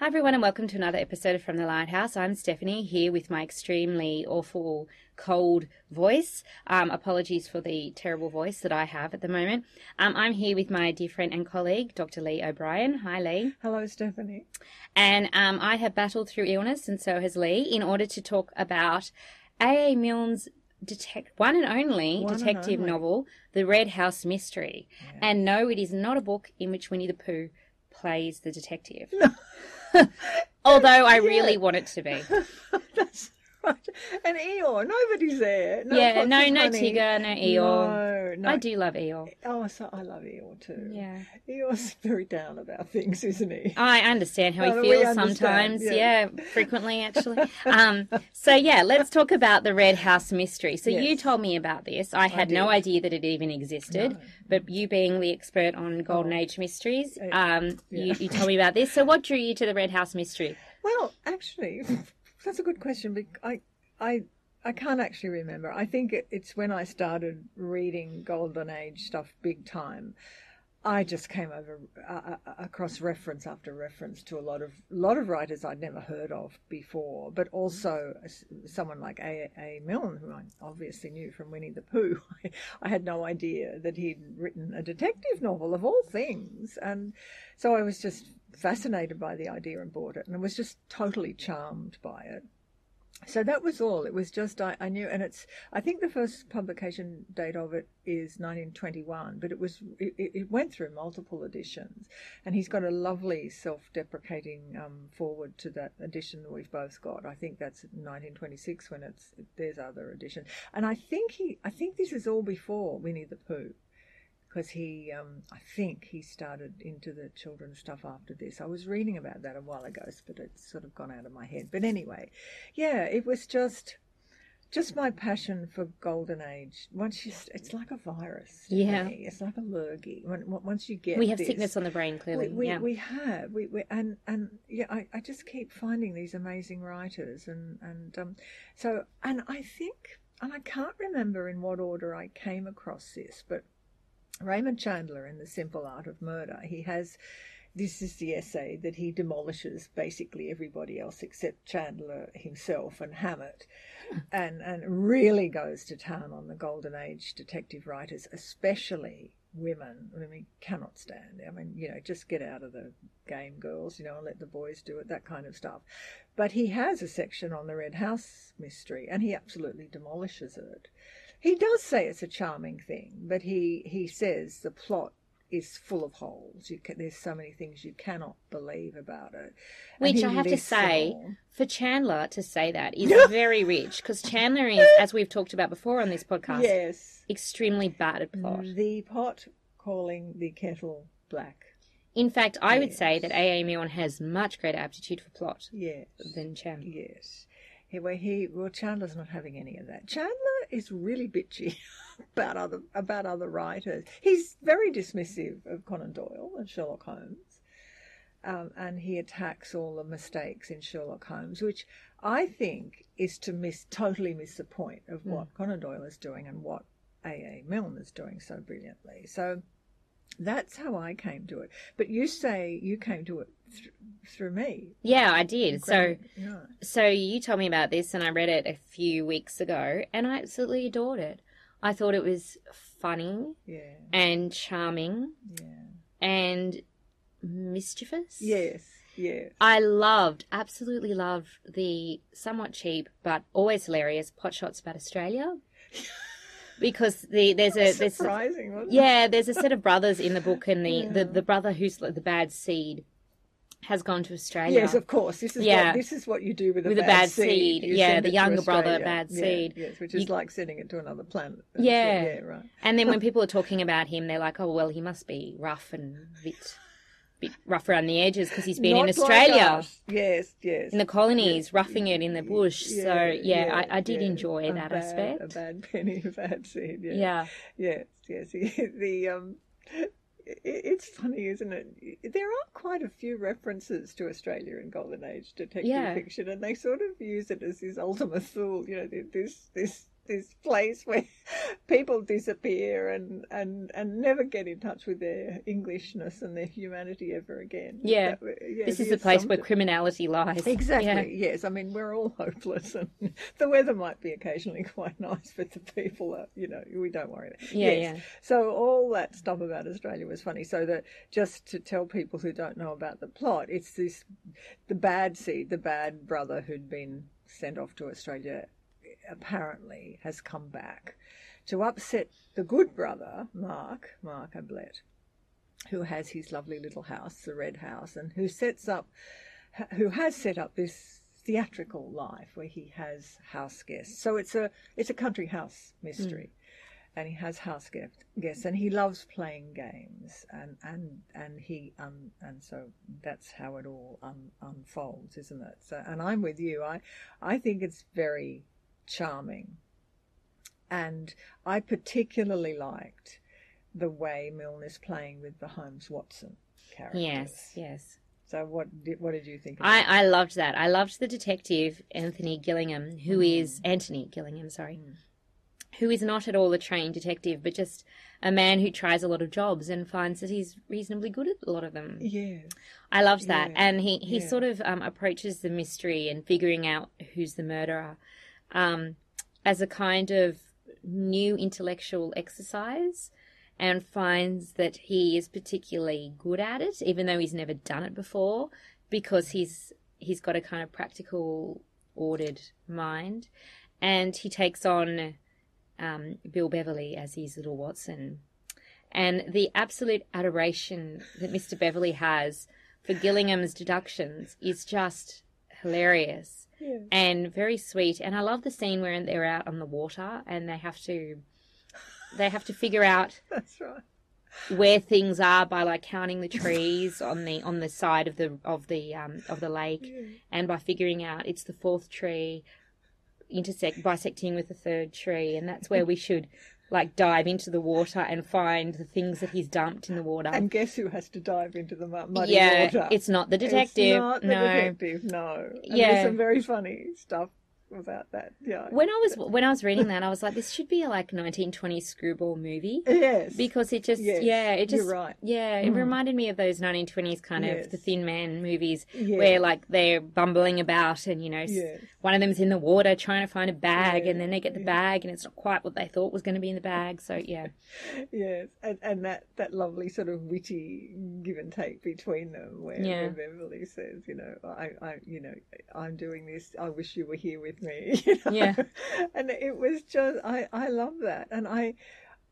Hi, everyone, and welcome to another episode of From the Lighthouse. I'm Stephanie here with my extremely awful, cold voice. Um, apologies for the terrible voice that I have at the moment. Um, I'm here with my dear friend and colleague, Dr. Lee O'Brien. Hi, Lee. Hello, Stephanie. And um, I have battled through illness, and so has Lee, in order to talk about A.A. Milne's detect one and only One and detective only. novel, The Red House Mystery. And no, it is not a book in which Winnie the Pooh plays the detective. Although I really want it to be. That's And Eeyore, nobody's there. No yeah, no, no honey. Tigger, no Eeyore. No, no. I do love Eeyore. Oh, so I love Eeyore too. Yeah. Eeyore's very down about things, isn't he? I understand how No, he feels sometimes. yeah. Yeah. frequently actually. Um, so yeah, let's talk about the Red House mystery. So you told me about this. I had no idea that it even existed. No. But you being the expert on Golden Oh. Age mysteries, Uh, um, you, you told me about this. So what drew you to the Red House mystery? Well, actually, that's a good question. bec- I, I, I can't actually remember. I think it's when I started reading Golden Age stuff big time. I just came over uh, across reference after reference to a lot of lot of writers I'd never heard of before, but also someone like A. A. Milne, who I obviously knew from Winnie the Pooh. I had no idea that he'd written a detective novel of all things, and so I was just fascinated by the idea and bought it, and was just totally charmed by it. So that was all. It was just I, I knew, and it's. I think the first publication date of it is 1921, but it was it, it went through multiple editions, and he's got a lovely self-deprecating um, forward to that edition that we've both got. I think that's 1926 when it's there's other edition, and I think he I think this is all before Winnie the Pooh because he, um, I think he started into the children's stuff after this. I was reading about that a while ago, but it's sort of gone out of my head. But anyway, yeah, it was just, just my passion for golden age. Once you, it's like a virus. Yeah. me. it's like a lurgy. When, once you get, We have this- sickness on the brain, clearly. we, we, yeah. we have we, we and and yeah I, I just keep finding these amazing writers and and um so and I think and I can't remember in what order I came across this but Raymond Chandler in The Simple Art of Murder. He has this is the essay that he demolishes basically everybody else except Chandler himself and Hammett. And and really goes to town on the golden age detective writers especially women. I mean cannot stand. I mean you know just get out of the game girls you know and let the boys do it that kind of stuff. But he has a section on the red house mystery and he absolutely demolishes it he does say it's a charming thing but he he says the plot is full of holes you can, there's so many things you cannot believe about it Which I have to say, for Chandler to say that is very rich because Chandler is, as we've talked about before on this podcast, yes extremely bad at plot. the pot calling the kettle black In fact, I would say Yes. that A.A. Milne has much greater aptitude for plot yes than Chandler. Yes. He, well, he well, Chandler's not having any of that. Chandler is really bitchy about other about other writers. He's very dismissive of Conan Doyle and Sherlock Holmes, um, and he attacks all the mistakes in Sherlock Holmes, which I think is to miss totally miss the point of what Conan Doyle is doing and what A. A. Milne is doing so brilliantly. So. That's how I came to it. But you say you came to it th- through me. Yeah, I did. So, Yeah. so you told me about this, and I read it a few weeks ago, and I absolutely adored it. I thought it was funny Yeah. and charming Yeah. and mischievous. Yes. Yes. I loved, absolutely loved the somewhat cheap but always hilarious pot shots about Australia. Because the there's a there's surprising, wasn't it? yeah there's a set of brothers in the book and the, Yeah. the, the brother who's the bad seed has gone to Australia. Yes, of course. This is Yeah. what this is what you do with a With a bad, bad seed. seed. You Yeah, the younger brother, bad Yeah, seed. Yes, which is You- like sending it to another planet. Yeah. Yeah. Right. And then when people are talking about him, they're like, "Oh well, he must be rough and a bit, bit rough around the edges because he's been in Not like Australia, us. Yes. Yes. in the colonies, roughing it in the bush." so yeah, I, I did enjoy A that bad- aspect. A bad penny, a bad seed. Yeah. yeah, Yes. Yes. the um. It- It's funny, isn't it? There are quite a few references to Australia in Golden Age detective Yeah. fiction, and they sort of use it as this ultimate Thule, you know, this this this place where people disappear and, and, and never get in touch with their Englishness and their humanity ever again. Yeah. That- yeah, This is the place where criminality lies. Exactly. Yeah. Yes. I mean, we're all hopeless, and the weather might be occasionally quite nice, but the people are, you know, we don't worry. About. Yeah, yes. yeah. So all that stuff about Australia was funny. So that just to tell people who don't know about the plot, it's this the bad seed, the bad brother who'd been sent off to Australia, apparently has come back to upset the good brother, Mark, Mark Ablett, who has his lovely little house, the Red House, and who sets up, who has set up this theatrical life where he has house guests. So it's a it's a country house mystery, and he has house guest, guests, and he loves playing games, and and and he um and so that's how it all un, unfolds, isn't it? So and I'm with you. I I think it's very charming, and I particularly liked the way Milne is playing with the Holmes Watson characters. Yes, yes. So what did what did you think? Of I, that? I loved that. I loved the detective, Anthony Gillingham, who is Anthony Gillingham, sorry, who is not at all a trained detective, but just a man who tries a lot of jobs and finds that he's reasonably good at a lot of them. yeah, I loved that. Yeah, And he, he yeah. sort of um, approaches the mystery and figuring out who's the murderer um, as a kind of new intellectual exercise and finds that he is particularly good at it, even though he's never done it before, because he's he's got a kind of practical, ordered mind. And he takes on um, Bill Beverley as his little Watson. And the absolute adoration that Mr. Beverley has for Gillingham's deductions is just hilarious yeah. and very sweet. And I love the scene where they're out on the water and they have to they have to figure out That's right. where things are by like counting the trees on the on the side of the of the um, of the lake, and by figuring out it's the fourth tree intersect bisecting with the third tree, and that's where we should like dive into the water and find the things that he's dumped in the water. And guess who has to dive into the mu- muddy yeah, water? it's not the detective. It's not the no. detective. No. And Yeah. There's some very funny stuff about that. Yeah. When I was when I was reading that, I was like, this should be a like 1920s screwball movie. yes. because it just Yes, yeah it just you're right. yeah it Mm. reminded me of those 1920s kind Yes. of the thin man movies Yeah. where like they're bumbling about and you know Yes. One of them's in the water trying to find a bag Yeah, and then they get the bag and it's not quite what they thought was going to be in the bag so yeah Yes, and, and that, that lovely sort of witty give and take between them, where, Yeah. where Beverley says, you know, I, I, you know, I'm doing this. I wish you were here with me. You know? Yeah. and it was just, I, I love that, and I,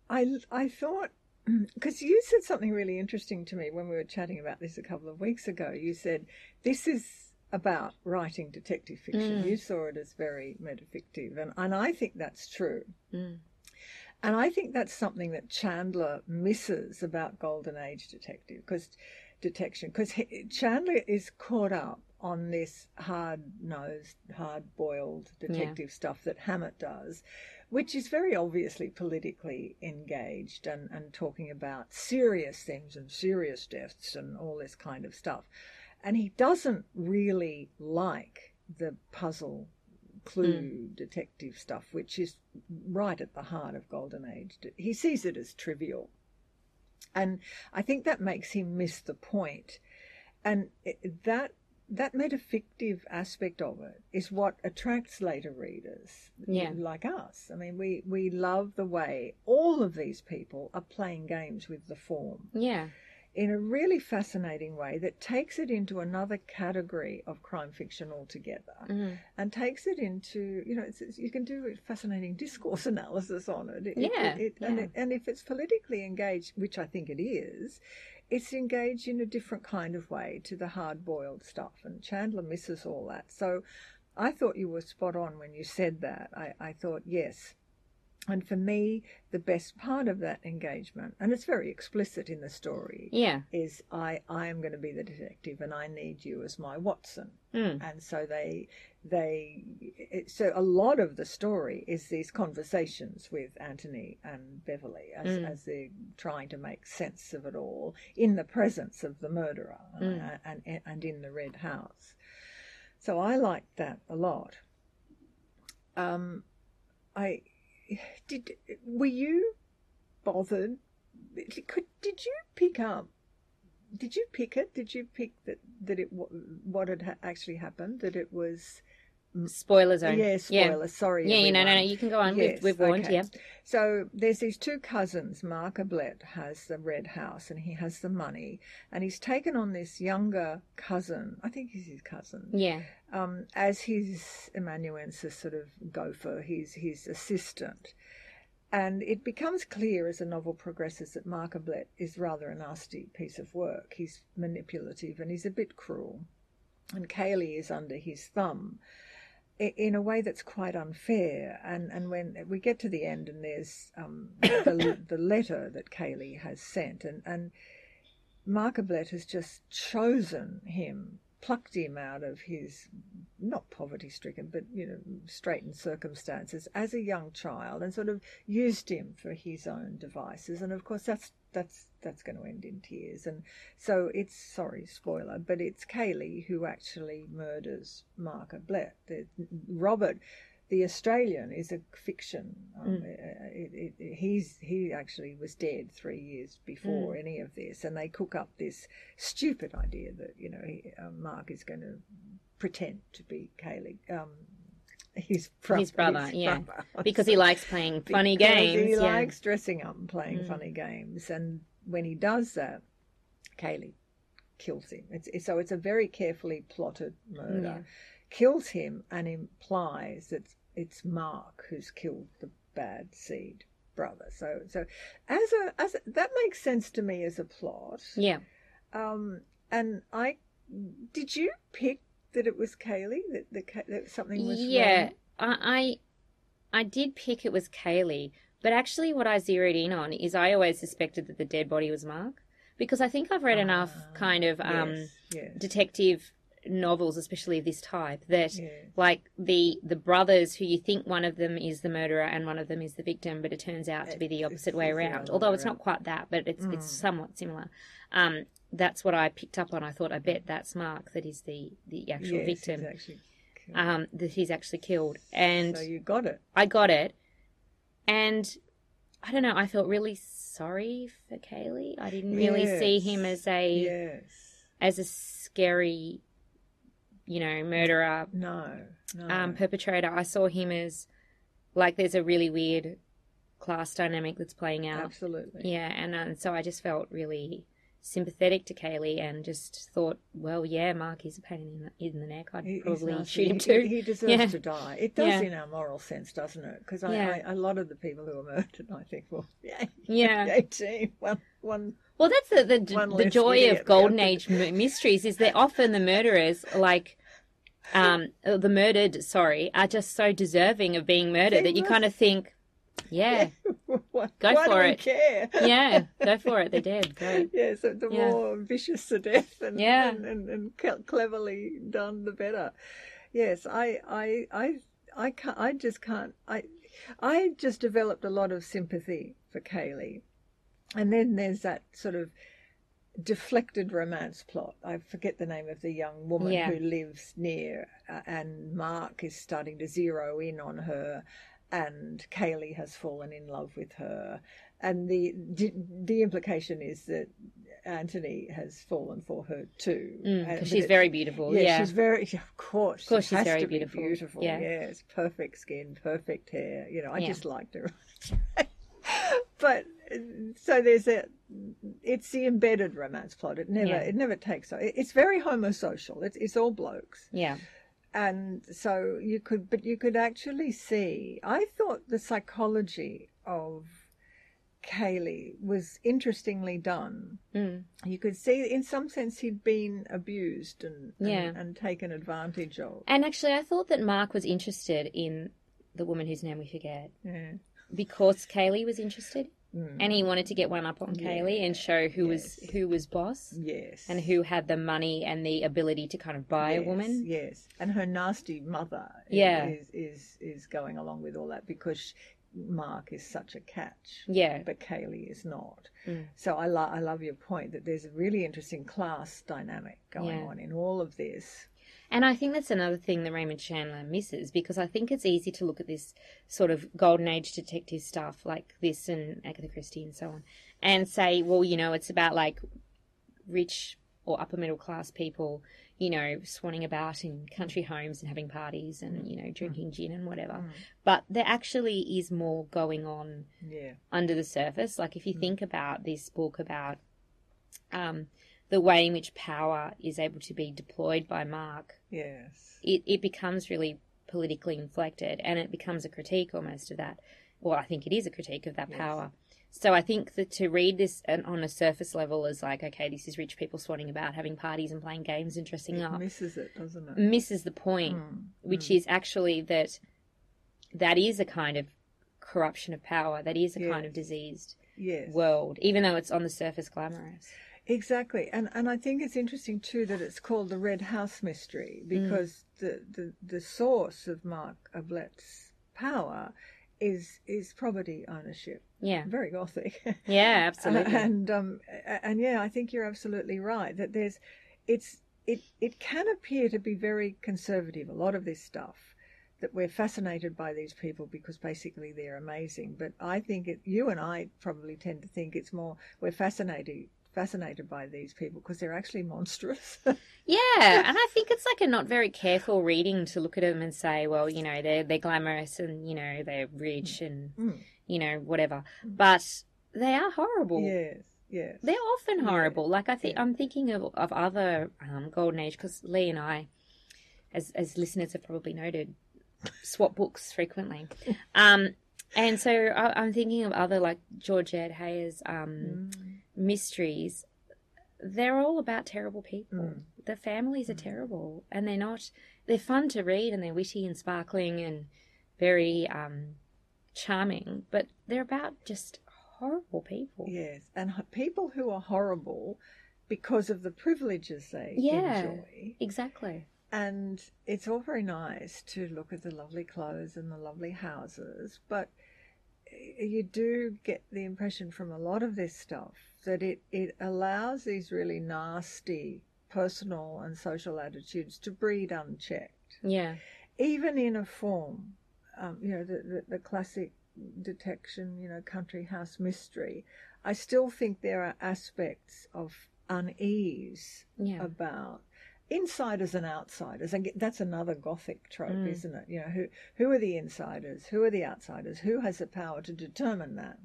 I, I thought. Because you said something really interesting to me when we were chatting about this a couple of weeks ago. You said this is about writing detective fiction. Mm. You saw it as very metafictive, and, and I think that's true. Mm. And I think that's something that Chandler misses about Golden Age detective because detection because Chandler is caught up on this hard-nosed, hard-boiled detective stuff that Hammett does, which is very obviously politically engaged and, and talking about serious things and serious deaths and all this kind of stuff. And he doesn't really like the puzzle clue hmm. detective stuff, which is right at the heart of Golden Age. He sees it as trivial. And I think that makes him miss the point. And it, that that metafictive aspect of it is what attracts later readers Yeah. like us. I mean, we, we love the way all of these people are playing games with the form yeah in a really fascinating way that takes it into another category of crime fiction altogether Mhm. and takes it into you know it's, it's- you can do a fascinating discourse analysis on it, It- Yeah, it- it- and, yeah. it, and if it's politically engaged which i think it is it's engaged in a different kind of way to the hard-boiled stuff and chandler misses all that so i thought you were spot on when you said that i, I thought yes and for me the best part of that engagement and it's very explicit in the story yeah is I, I am going to be the detective and I need you as my Watson. Mm. And so they, they, it, so a lot of the story is these conversations with Anthony and Beverley as, Mm. as they're trying to make sense of it all in the presence of the murderer Mm. uh, and, and in the Red House. So I liked that a lot. Um, I, did were you bothered? Could did you pick up? Did you pick it? Did you pick that that it what had actually happened? That it was Spoiler zone. yeah, spoiler. Sorry, Yeah, you know, no, no, you can go on. Yes, we've, we've warned, okay. yeah. So there's these two cousins. Mark Ablett has the red house and he has the money, and he's taken on this younger cousin. I think he's his cousin. Yeah. Um, as his amanuensis sort of gopher, he's his assistant. And it becomes clear as the novel progresses that Mark Ablett is rather a nasty piece of work. He's manipulative and he's a bit cruel. And Cayley is under his thumb in a way that's quite unfair. And, and when we get to the end and there's um, the, the letter that Cayley has sent, and, and Mark Ablett has just chosen him, plucked him out of his not poverty stricken, but you know, straitened circumstances as a young child, and sort of used him for his own devices. And of course, that's that's that's going to end in tears. And so it's sorry, spoiler, but it's Cayley who actually murders Mark Ablett. The, Robert. The Australian is a fiction. Um, uh, it, it, he's he actually was dead three years before any of this, and they cook up this stupid idea that you know he, uh, Mark is going to pretend to be Cayley, um, his, bro- His brother, yeah. brother. Because he likes playing funny games. He yeah. likes dressing up and playing Mm. funny games, and when he does that, Cayley kills him. It's, it's so it's a very carefully plotted murder. Yeah. Kills him and implies that it's Mark who's killed the bad seed brother. So so as a as a, that makes sense to me as a plot. Yeah. Um, and I did you pick that it was Cayley that the that something was yeah, wrong? I, I I did pick it was Cayley, but actually, what I zeroed in on is I always suspected that the dead body was Mark because I think I've read enough Ah, kind of um, yes, yes, detective novels, especially of this type, that yes. like the the brothers who you think one of them is the murderer and one of them is the victim, but it turns out to be the opposite way around. Although way it's around. not quite that, but it's it's Mm. somewhat similar. Um, that's what I picked up on. I thought, I bet that's Mark that is the the actual yes, victim. Um, that he's actually killed, and so you got it. I got it, and I don't know. I felt really sorry for Cayley. I didn't really see him as a Yes. as a scary, you know, murderer No. No. um, perpetrator. I saw him as like there's a really weird class dynamic that's playing out. Absolutely. Yeah, and, uh, and so I just felt really sympathetic to Cayley and just thought, well, yeah, Mark is a pain in the, in the neck. I'd He- probably shoot him He- too. He, deserves Yeah. to die. It does Yeah. in our moral sense, doesn't it? Because I, Yeah. I, a lot of the people who are murdered, I think, well, yeah, Yeah. 18, one, one, Well, that's the the, the joy of golden age m- mysteries is that often the murderers, like um, uh, the murdered, sorry, are just so deserving of being murdered They that you must- kind of think, yeah, why, Go why for it. care? yeah, go for it. They're dead. Great. Yeah, so the Yeah. more vicious the death and, Yeah. and, and, and cle- cleverly done, the better. Yes, I, I, I, I can't. I just can't. I, I just developed a lot of sympathy for Cayley, and then there's that sort of deflected romance plot. I forget the name of the young woman Yeah. who lives near, uh, and Mark is starting to zero in on her, and Cayley has fallen in love with her, and the the, the implication is that Anthony has fallen for her too. Mm, And- 'cause she's it- very beautiful. yeah, Yeah. she's very. Of course, Of course she she's very to be beautiful. beautiful. Yeah. Yes, perfect skin, perfect hair. You know, I Yeah. just liked her. but so there's a. It's the embedded romance plot. It never. Yeah. It never takes. it- It's very homosocial. It's it's all blokes, yeah. and so you could, but you could actually see. I thought the psychology of Cayley was interestingly done Mm. you could see in some sense he'd been abused and and, Yeah. and taken advantage of. And actually, I thought that Mark was interested in the woman whose name we forget Yeah. because Cayley was interested, Mm. and he wanted to get one up on Cayley and show who was who was boss Yes. and who had the money and the ability to kind of buy a woman. Yes. And her nasty mother Yeah. is, is is going along with all that because Mark is such a catch. Yeah. But Cayley is not. Mm. So I, lo- I love your point that there's a really interesting class dynamic going Yeah. on in all of this. And I think that's another thing that Raymond Chandler misses because I think it's easy to look at this sort of golden age detective stuff like this and Agatha Christie and so on and say, well, you know, it's about like rich or upper middle class people, you know, swanning about in country homes and having parties and, you know, drinking gin and whatever. Mm. But there actually is more going on Yeah. under the surface. Like if you Mm. think about this book about um, the way in which power is able to be deployed by Mark, Yes. it, it becomes really politically inflected and it becomes a critique almost of that. Well, I think it is a critique of that Yes. power. So I think that to read this on a surface level is like, okay, this is rich people swanning about, having parties and playing games and dressing It up, misses it, doesn't it? misses the point, Mm, which mm. is actually that that is a kind of corruption of power, that is a kind of diseased yes. world, even though it's on the surface glamorous. Exactly, and and I think it's interesting too that it's called the Red House Mystery Mm. because the, the the source of Mark Ablett's power is is property ownership. Yeah, Very gothic. yeah, absolutely. and um and yeah, I think you're absolutely right that there's it's it it can appear to be very conservative. A lot of this stuff that we're fascinated by these people because basically they're amazing. But I think it, you and I probably tend to think it's more we're fascinated fascinated by these people because they're actually monstrous. Yeah, and I think it's like a not very careful reading to look at them and say, well, you know, they're they're glamorous and you know they're rich and Mm. you know whatever, but they are horrible. yes, yes. They're often horrible. Like I think yeah. I'm thinking of of other um, golden age because Lee and I, as as listeners have probably noted, swap books frequently, um, and so I, I'm thinking of other like Georgette Heyer um, Mm. Mysteries. They're all about terrible people. Mm. The families are terrible, and they're not. They're fun to read, and they're witty and sparkling and very um, charming, but they're about just horrible people. Yes, and people who are horrible because of the privileges they Yeah. enjoy. Exactly. And it's all very nice to look at the lovely clothes and the lovely houses, but you do get the impression from a lot of this stuff that it, it allows these really nasty personal and social attitudes to breed unchecked, Yeah. even in a form, um, you know, the, the, the classic detection, you know, country house mystery. I still think there are aspects of unease Yeah. about insiders and outsiders. And that's another gothic trope, Mm. isn't it? You know, who who are the insiders? Who are the outsiders? Who has the power to determine that?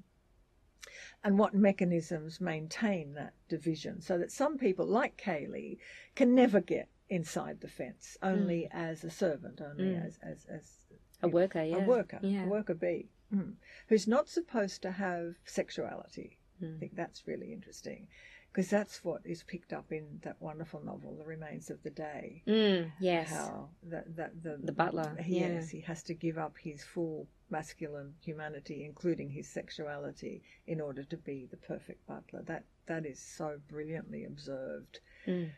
And what mechanisms maintain that division so that some people, like Cayley, can never get inside the fence, only as a servant, only Mm. as, as, as A worker, yeah. a worker, Yeah. a worker bee, mm, who's not supposed to have sexuality. I Mm. think that's really interesting because that's what is picked up in that wonderful novel, The Remains of the Day. Mm, yes. How that, that the, The butler, yeah. Yes, he has to give up his full masculine humanity, including his sexuality, in order to be the perfect butler. That that is so brilliantly observed Mm.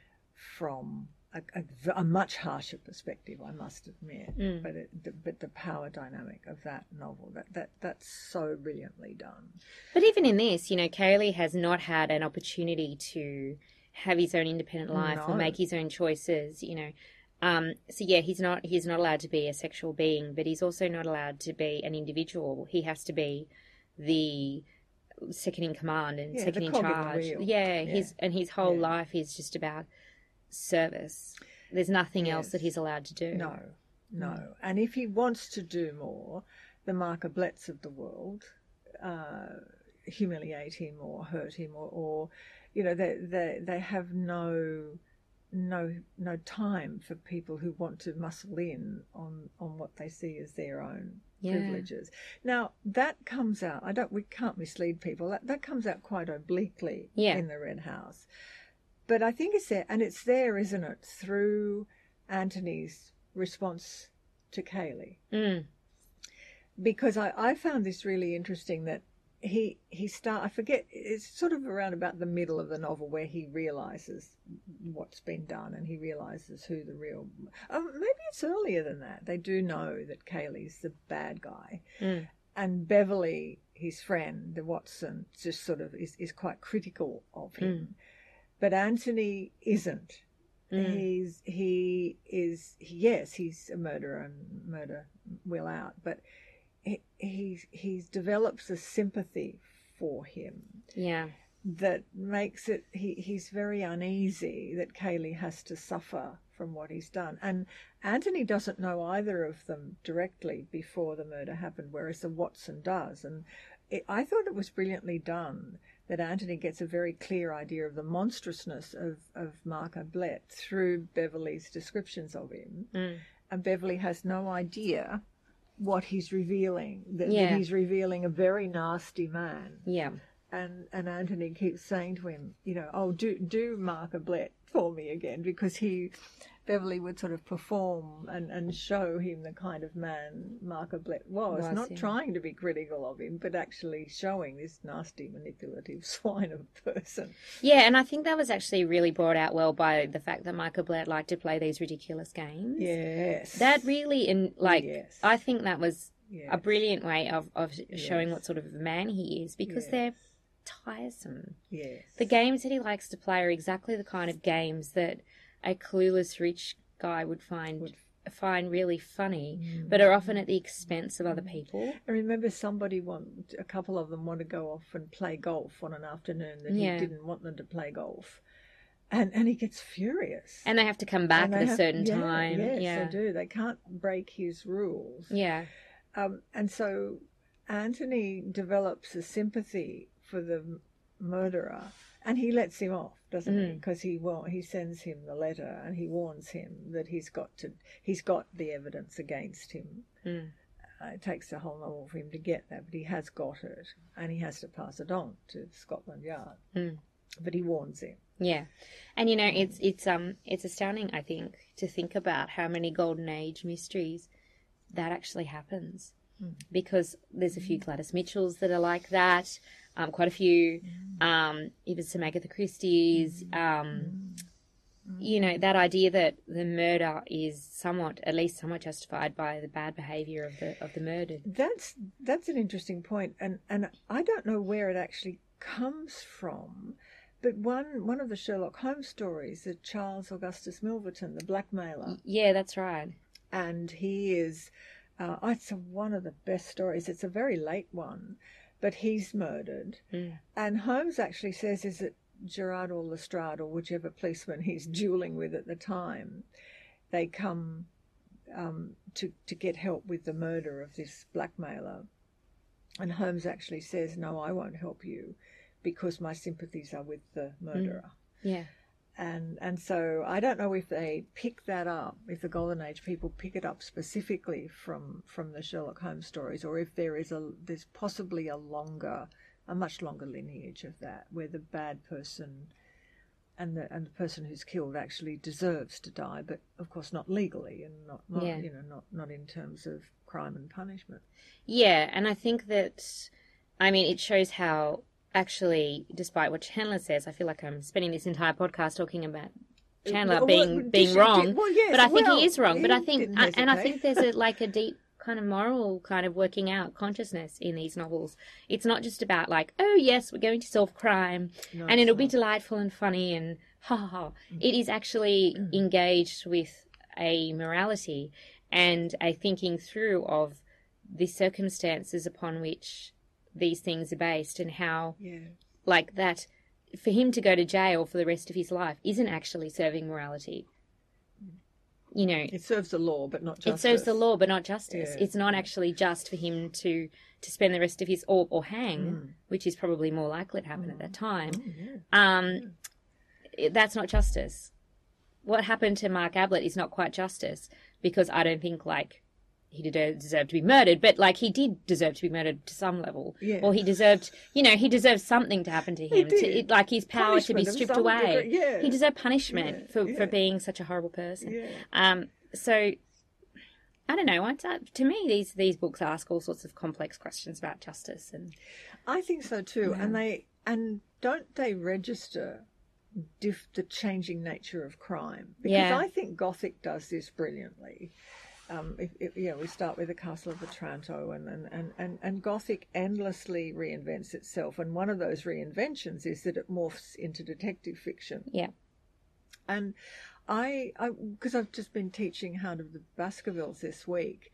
from a, a, a much harsher perspective, I must admit. Mm. But it, the, but the power dynamic of that novel that, that that's so brilliantly done. But even in this, you know, Cayley has not had an opportunity to have his own independent life or make his own choices, you know. Um, so yeah, he's not he's not allowed to be a sexual being, but he's also not allowed to be an individual. He has to be the second in command and Yeah, second in in charge. wheel. Yeah, Yeah. his and his whole Yeah. life is just about service. There's nothing else that he's allowed to do. No, no. Mm. And if he wants to do more, the Mark Abletts of the world uh, humiliate him or hurt him, or, or you know, they, they they have no no no time for people who want to muscle in on on what they see as their own Yeah. privileges. Now that comes out. I don't. We can't mislead people. That that comes out quite obliquely Yeah. in the Red House. But I think it's there, and it's there, isn't it, through Anthony's response to Cayley? Mm. Because I, I found this really interesting that he he start I forget it's sort of around about the middle of the novel where he realizes what's been done and he realizes who the real um, maybe it's earlier than that they do know that Cayley's the bad guy Mm. and Beverley his friend the Watson just sort of is, is quite critical of him but Anthony isn't hmm. He's he is yes, he's a murderer and murder will out, but he he he develops a sympathy for him Yeah. that makes it he, he's very uneasy that Cayley has to suffer from what he's done. And Anthony doesn't know either of them directly before the murder happened, whereas the Watson does. And it, I thought it was brilliantly done that Anthony gets a very clear idea of the monstrousness of, of Mark Ablett through Beverley's descriptions of him. Mm. And Beverley has no idea what he's revealing, that, that he's revealing a very nasty man Yeah. and and Anthony keeps saying to him, you know, oh, do do Mark Ablett for me again because he Beverley would sort of perform and, and show him the kind of man Mark Ablett was, Was, not yeah. trying to be critical of him, but actually showing this nasty, manipulative swine of a person. Yeah, and I think that was actually really brought out well by the fact that Michael Blair liked to play these ridiculous games. Yes, That really, in like, Yes. I think that was yes. a brilliant way of, of showing Yes. what sort of a man he is because they're tiresome. yes. The games that he likes to play are exactly the kind of games that a clueless rich guy would find Would- find really funny, Mm. but are often at the expense of other people. I remember somebody want a couple of them want to go off and play golf on an afternoon that Yeah. he didn't want them to play golf, and and he gets furious. And they have to come back at a have- certain yeah, time. Yes, yeah. they do. They can't break his rules. Yeah. Um, and so Anthony develops a sympathy for the murderer, and he lets him off, doesn't he? Mm. Because he wa- he sends him the letter, and he warns him that he's got to he's got the evidence against him. Mm. Uh, it takes a whole lot for him to get that, but he has got it, and he has to pass it on to Scotland Yard. Mm. But he warns him. Yeah, and you know it's it's um it's astounding I think to think about how many golden age mysteries that actually happens Mm. because there's a few Gladys Mitchells that are like that, um, quite a few, um, even some Agatha Christie's, um, you know that idea that the murder is somewhat at least somewhat justified by the bad behaviour of the of the murdered. That's that's an interesting point, and and I don't know where it actually comes from, but one one of the Sherlock Holmes stories, the Charles Augustus Milverton, the blackmailer, Yeah, that's right. and he is, uh, it's a, one of the best stories. It's a very late one, but he's murdered, Mm. and Holmes actually says, is it Gerard or Lestrade or whichever policeman he's dueling with at the time, they come um, to to get help with the murder of this blackmailer. And Holmes actually says, "No, I won't help you, because my sympathies are with the murderer." Yeah. And and so I don't know if they pick that up, if the Golden Age people pick it up specifically from from the Sherlock Holmes stories, or if there is a there's possibly a longer, a much longer lineage of that, where the bad person and the and the person who's killed actually deserves to die, but of course not legally and not, not Yeah. you know not not in terms of crime and punishment. Yeah, and I think that, I mean, it shows how actually, despite what Chandler says, I feel like I'm spending this entire podcast talking about Chandler Well, being well, being wrong. well, yes, but I think he is wrong. But I think, I- and I think there's a like a deep kind of moral kind of working out consciousness in these novels. It's not just about like, oh yes, we're going to solve crime, No, and it'll be delightful and funny and ha ha ha. Mm. It is actually engaged with a morality and a thinking through of the circumstances upon which these things are based and how yeah. like that for him to go to jail for the rest of his life isn't actually serving morality you know It serves the law, but not it justice. serves the law but not justice Yeah. it's not actually just for him to to spend the rest of his or, or hang Mm. which is probably more likely to happen at that time Mm, yeah. um it- that's not justice what happened to mark ablett is not quite justice because i don't think like he did deserve to be murdered but like he did deserve to be murdered to some level Yeah. or he deserved you know he deserved something to happen to him to, it, like his power to be stripped away degree, yeah. he deserved punishment Yeah, for, for being such a horrible person um, so I don't know. Uh, to me, these these books ask all sorts of complex questions about justice, and I think so too. And they and don't they register diff, the changing nature of crime? Because. I think Gothic does this brilliantly. Um, if, if, yeah, we start with the Castle of Otranto, and, and, and, and, and Gothic endlessly reinvents itself. And one of those reinventions is that it morphs into detective fiction. yeah, And I, because I've just been teaching Hound of the Baskervilles this week,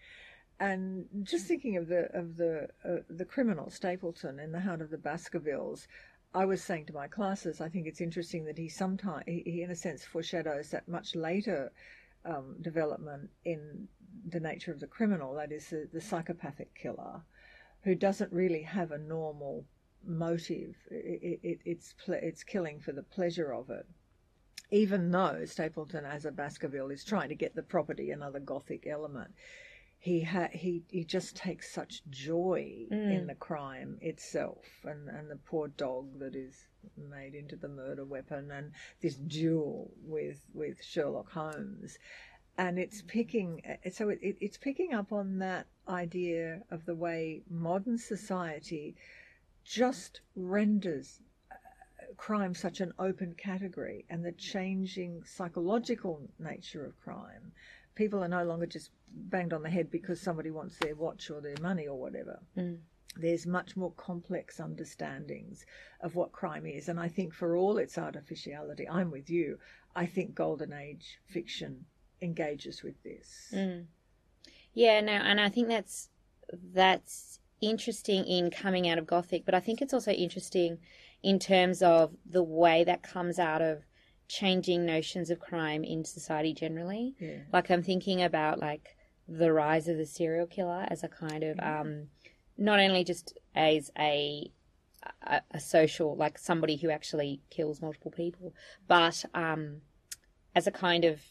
and just thinking of the of the uh, the criminal Stapleton in the Hound of the Baskervilles, I was saying to my classes, I think it's interesting that he sometimes he, he in a sense foreshadows that much later um, development in the nature of the criminal, that is the, the psychopathic killer, who doesn't really have a normal motive. It, it, it's it's killing for the pleasure of it. Even though Stapleton, as a Baskerville, is trying to get the property, another gothic element, he ha- he he just takes such joy mm. in the crime itself, and and the poor dog that is made into the murder weapon, and this duel with with Sherlock Holmes, and it's picking so it, it's picking up on that idea of the way modern society just renders uh, crime such an open category and the changing psychological nature of crime. People are no longer just banged on the head because somebody wants their watch or their money or whatever. Mm. There's much more complex understandings of what crime is. And I think for all its artificiality, I'm with you. I think Golden Age fiction engages with this. Mm. Yeah, no, and I think that's that's interesting in coming out of Gothic, but I think it's also interesting in terms of the way that comes out of changing notions of crime in society generally. Yeah. Like I'm thinking about like the rise of the serial killer as a kind of um, not only just as a, a, a social like somebody who actually kills multiple people, but um, as a kind of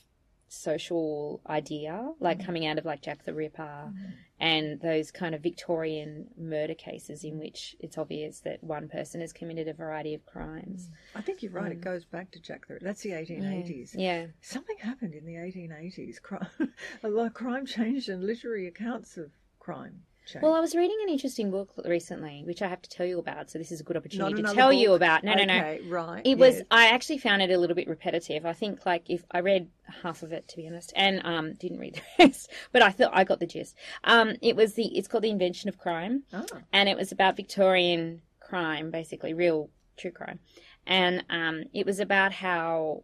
social idea, like mm-hmm. coming out of like Jack the Ripper mm-hmm. and those kind of Victorian murder cases in which it's obvious that one person has committed a variety of crimes. I think you're right. Um, it goes back to Jack the Ripper. That's the 1880s. Yeah. yeah. Something happened in the 1880s. Crime, a lot of crime changed and literary accounts of crime well, I was reading an interesting book recently, which I have to tell you about. So this is a good opportunity to tell book. you about. No, okay, no, no. Right. It yes. was. I actually found it a little bit repetitive. I think like if I read half of it to be honest, and um didn't read the rest, but I thought I got the gist. Um, it was the. It's called the Invention of Crime, oh. and it was about Victorian crime, basically real true crime, and um, it was about how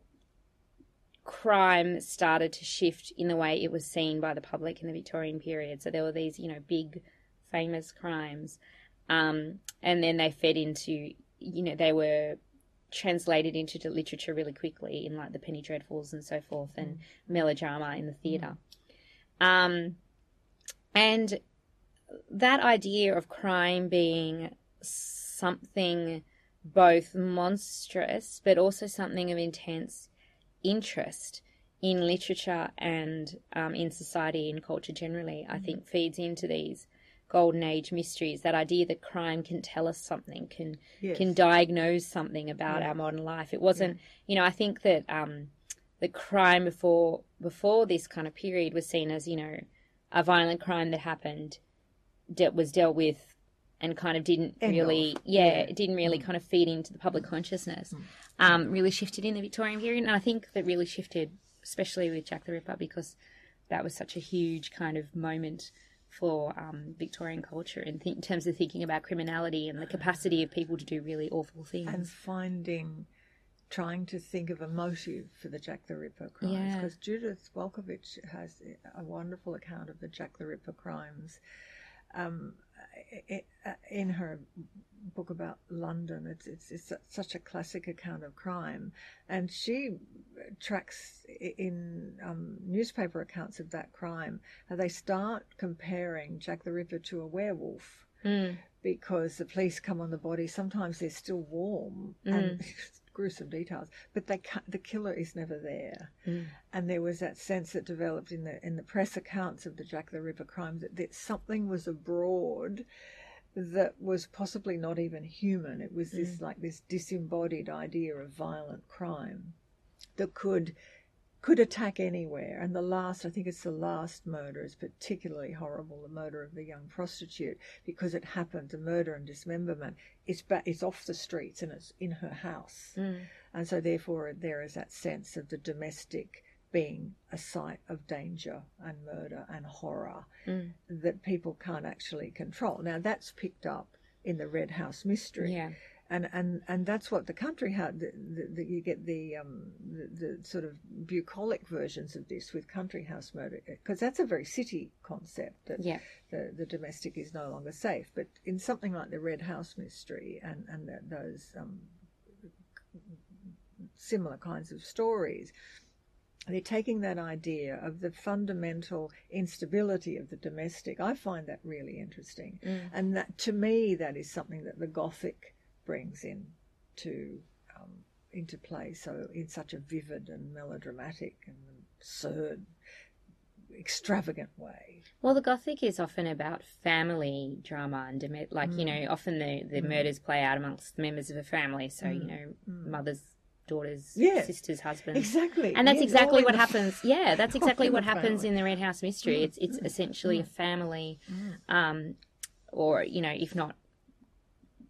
crime started to shift in the way it was seen by the public in the Victorian period. So there were these, you know, big famous crimes. Um, and then they fed into, you know, they were translated into the literature really quickly in like the Penny Dreadfuls and so forth and mm. melodrama in the theatre. Mm. Um, and that idea of crime being something both monstrous but also something of intense interest in literature and um, in society and culture generally, I mm. think feeds into these golden age mysteries that idea that crime can tell us something can yes. can diagnose something about yeah. our modern life it wasn't yeah. you know i think that um the crime before before this kind of period was seen as you know a violent crime that happened that was dealt with and kind of didn't really yeah, yeah, it didn't really mm. kind of feed into the public consciousness mm. um really shifted in the victorian period and i think that really shifted especially with jack the ripper because that was such a huge kind of moment for um, Victorian culture in, th- in terms of thinking about criminality and the capacity of people to do really awful things. And finding, trying to think of a motive for the Jack the Ripper crimes. Because yeah. Judith Walkowitz has a wonderful account of the Jack the Ripper crimes. Um, in her book about London. It's, it's, it's such a classic account of crime, and she tracks in um, newspaper accounts of that crime how they start comparing Jack the Ripper to a werewolf. Mm. Because the police come on the body, sometimes they're still warm mm. and gruesome details, but they the killer is never there. Mm. And there was that sense that developed in the in the press accounts of the Jack the Ripper crimes that, that something was abroad that was possibly not even human. It was this mm. like this disembodied idea of violent crime that could could attack anywhere. And the last, I think it's the last murder, is particularly horrible. The murder of the young prostitute because it happened. The murder and dismemberment. It's ba- it's off the streets and it's in her house, mm. and so therefore there is that sense of the domestic being a site of danger and murder and horror mm. that people can't actually control. Now, that's picked up in the Red House mystery. Yeah. And and and that's what the country had. The, the, the, you get the, um, the the sort of bucolic versions of this with country house murder because that's a very city concept. That Yeah. the the domestic is no longer safe. But in something like the Red House mystery and and those um, similar kinds of stories. They're taking that idea of the fundamental instability of the domestic. I find that really interesting, Mm. and that to me that is something that the Gothic brings in to um, into play. So in such a vivid and melodramatic and absurd, extravagant way. Well, the Gothic is often about family drama and like you know, often the the Mm. murders play out amongst members of a family. So you Mm. know, Mm. mothers, daughters, sisters, husbands. Exactly, And that's Yes, exactly what happens. Yeah, that's exactly what happens family. in the Red House Mystery. Mm, It's it's mm, essentially a mm. family, Mm. um, or you know, if not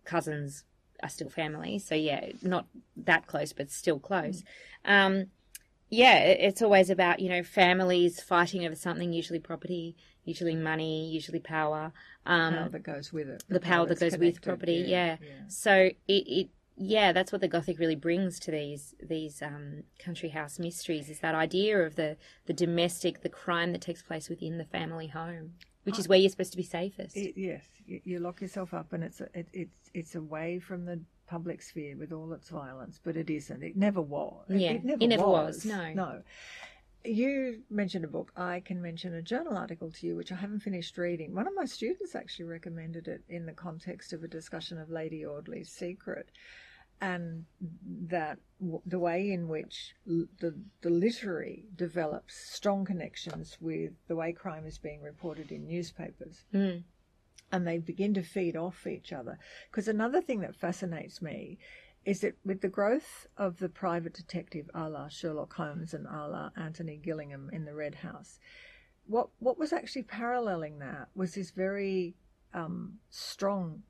cousins, are still family. So yeah, not that close, but still close. Mm. Um, yeah, it's always about you know families fighting over something, usually property, usually money, usually power. Um, power that goes with it. the power that that's goes with connected, property, yeah. yeah. So it, it yeah, that's what the Gothic really brings to these these um, country house mysteries is that idea of the the domestic, the crime that takes place within the family home, which is where you're supposed to be safest. It, yes, you, you lock yourself up, and it's a, it, it's it's away from the public sphere with all its violence, but it isn't. It never was. It, Yeah, it never, it never was. was, no. no. You mentioned a book. I can mention a journal article to you, which I haven't finished reading. One of my students actually recommended it in the context of a discussion of Lady Audley's Secret, and that w- the way in which l- the the literary develops strong connections with the way crime is being reported in newspapers Mm. And they begin to feed off each other. Because another thing that fascinates me is that with the growth of the private detective a la Sherlock Holmes and a la Anthony Gillingham in the Red House, what what was actually paralleling that was this very um, strong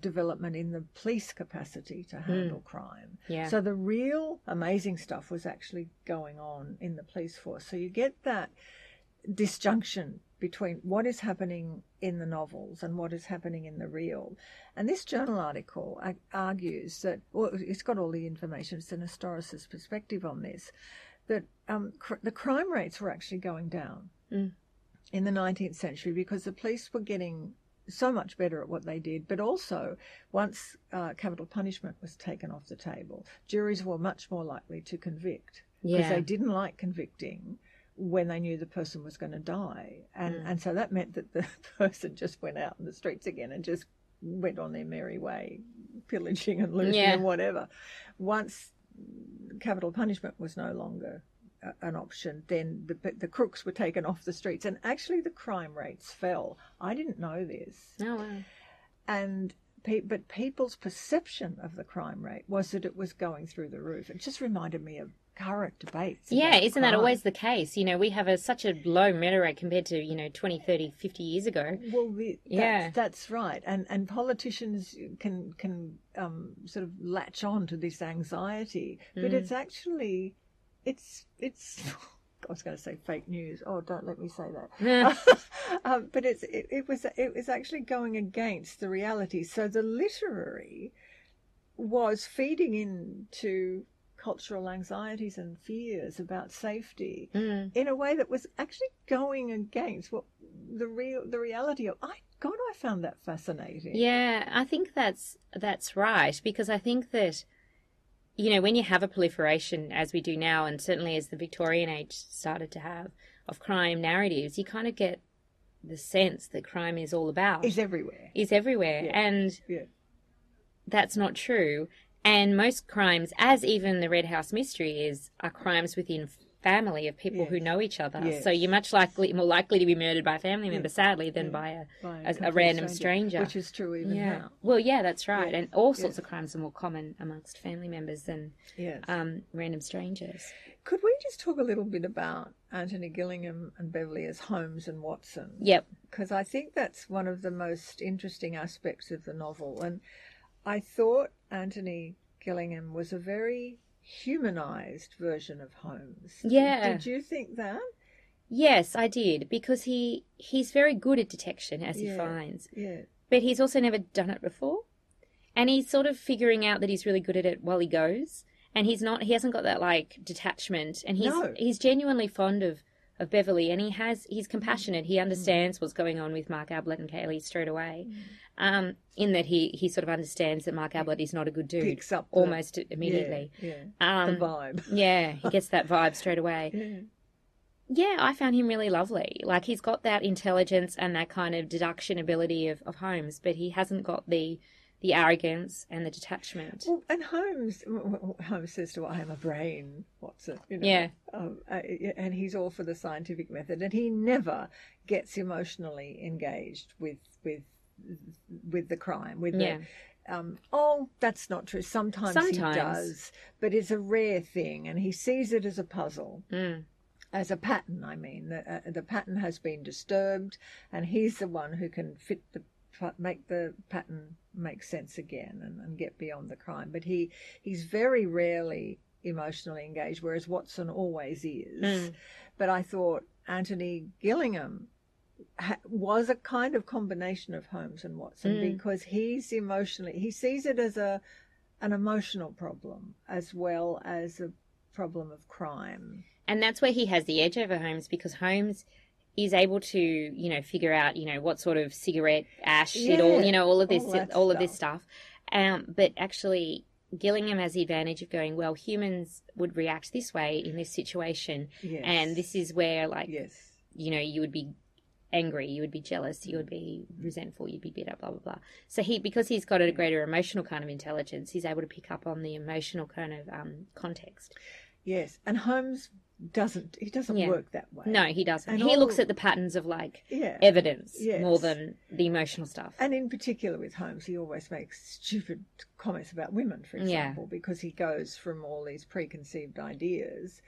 development in the police capacity to handle crime. Yeah. So the real amazing stuff was actually going on in the police force. So you get that disjunction between what is happening in the novels and what is happening in the real. And this journal article argues that, well, it's got all the information, it's an historicist perspective on this, that um, cr- the crime rates were actually going down Mm. in the 19th century because the police were getting so much better at what they did, but also once uh, capital punishment was taken off the table, juries were much more likely to convict because Yeah. they didn't like convicting when they knew the person was going to die, and Mm. and so that meant that the person just went out in the streets again and just went on their merry way, pillaging and looting Yeah. and whatever. Once capital punishment was no longer a- an option, then the the crooks were taken off the streets, and actually the crime rates fell. I didn't know this, Oh wow. and pe- but people's perception of the crime rate was that it was going through the roof. It just reminded me of current debates. Yeah, isn't that always the case? You know, we have a such a low murder rate compared to, you know, 20, 30, 50 years ago. Well, the, that's, Yeah. that's right, and and politicians can can um, sort of latch on to this anxiety, but Mm. it's actually, it's it's. I was going to say fake news. Oh, don't let me say that. um, but it's it, it was it was actually going against the reality. So the literary was feeding into cultural anxieties and fears about safety Mm. in a way that was actually going against what the real the reality of. I God, I found that fascinating. Yeah, I think that's that's right because I think that you know when you have a proliferation as we do now, and certainly as the Victorian age started to have of crime narratives, you kind of get the sense that crime is all about is everywhere. is everywhere, Yeah. and Yeah. that's not true. And most crimes, as even the Red House mystery is, are crimes within family of people who know each other. Yes. So you're much likely more likely to be murdered by a family member, sadly, than by a by a- a random stranger. which is true even yeah. now. Well, yeah, that's right. And all sorts of crimes are more common amongst family members than Yes. um, random strangers. Could we just talk a little bit about Anthony Gillingham and Beverley as Holmes and Watson? Yep. because I think that's one of the most interesting aspects of the novel. And I thought Anthony Gillingham was a very humanized version of Holmes. Yeah. Did you think that? Yes, I did because he he's very good at detection as he Yeah. finds, Yeah. but he's also never done it before. and he's sort of figuring out that he's really good at it while he goes. And he's not. He hasn't got that like detachment, and he's No. he's genuinely fond of of Beverley, and he has he's compassionate. He understands what's going on with Mark Ablett and Cayley straight away. Um, in that he he sort of understands that Mark Ablett is not a good dude Picks up the- almost immediately. Yeah, Um, the vibe. yeah, he gets that vibe straight away. Yeah. Yeah, I found him really lovely. Like he's got that intelligence and that kind of deduction ability of, of Holmes, but he hasn't got the the arrogance and the detachment. Well, and Holmes, Holmes says to I am a brain, Watson. You know? Yeah. Um, and he's all for the scientific method, and he never gets emotionally engaged with with with the crime. With Yeah. the, um, oh, that's not true. Sometimes, Sometimes. he does, but it's a rare thing, and he sees it as a puzzle. Mm. As a pattern, I mean, the, uh, the pattern has been disturbed, and he's the one who can fit the make the pattern make sense again and, and get beyond the crime. But he he's very rarely emotionally engaged, whereas Watson always is. Mm. But I thought Anthony Gillingham ha- was a kind of combination of Holmes and Watson Mm. because he's emotionally he sees it as a an emotional problem as well as a problem of crime. And that's where he has the edge over Holmes because Holmes is able to, you know, figure out, you know, what sort of cigarette ash it all, you know, all of this, all all of this stuff. stuff. Um, but actually, Gillingham has the advantage of going, well, humans would react this way in this situation, Yes. and this is where, like, yes. you know, you would be angry, you would be jealous, you would be resentful, you'd be bitter, blah blah blah. So he, because he's got a greater emotional kind of intelligence, he's able to pick up on the emotional kind of um, context. Yes, and Holmes doesn't. He doesn't Yeah. work that way. No, he doesn't. And he all- looks at the patterns of like Yeah. evidence Yes. more than the emotional stuff. And in particular with Holmes, he always makes stupid comments about women, for Yeah. example, because he goes from all these preconceived ideas,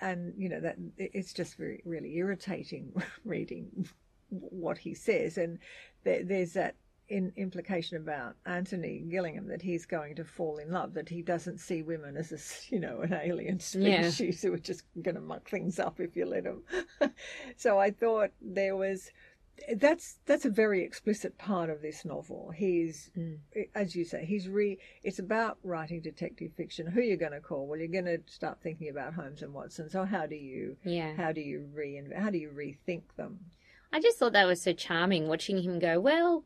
and you know that it's just very really irritating reading what he says. And there, there's that in, implication about Anthony Gillingham that he's going to fall in love, that he doesn't see women as a you know an alien Yeah. species who are just going to muck things up if you let them. so I thought there was that's that's a very explicit part of this novel. He's, Mm. as you say, he's re. It's about writing detective fiction. Who are you're going to call? Well, you're going to start thinking about Holmes and Watson. So how do you Yeah. how do you reinvent? How do you rethink them? I just thought that was so charming watching him go, well,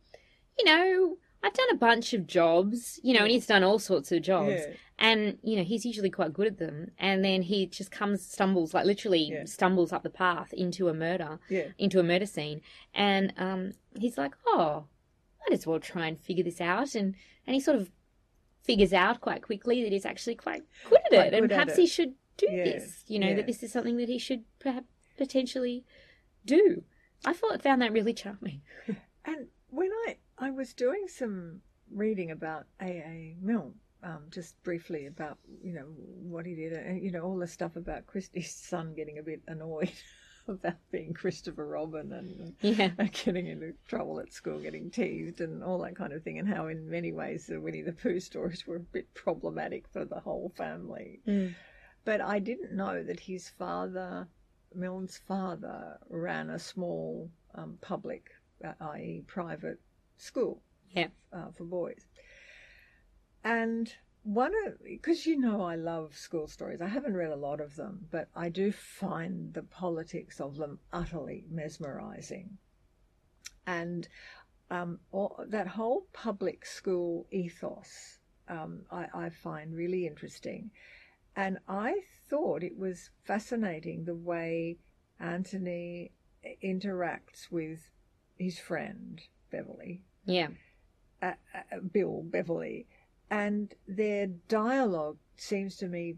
you know, I've done a bunch of jobs, you know, and he's done all sorts of jobs. Yeah. And, you know, he's usually quite good at them. And then he just comes, stumbles, like literally Yeah. stumbles up the path into a murder, Yeah, into a murder scene. And um, he's like, oh, might as well try and figure this out. And, and he sort of figures out quite quickly that he's actually quite good at Quite it. And good at perhaps it. he should do Yeah, this, you know, yeah. that this is something that he should perhaps potentially do. I thought found that really charming. and when I I was doing some reading about A. A. Milne. Um, just briefly about you know what he did and you know all the stuff about Christie's son getting a bit annoyed about being Christopher Robin and Yeah. and getting into trouble at school, getting teased, and all that kind of thing, and how in many ways the Winnie the Pooh stories were a bit problematic for the whole family. Mm. But I didn't know that his father, Milne's father, ran a small um, public, uh, i.e., private school Yeah. uh, for boys. And one of, because you know I love school stories, I haven't read a lot of them, but I do find the politics of them utterly mesmerizing. And um, all, that whole public school ethos um, I, I find really interesting. And I thought it was fascinating the way Anthony interacts with his friend, Beverley, Yeah. uh, uh, Bill Beverley, and their dialogue seems to me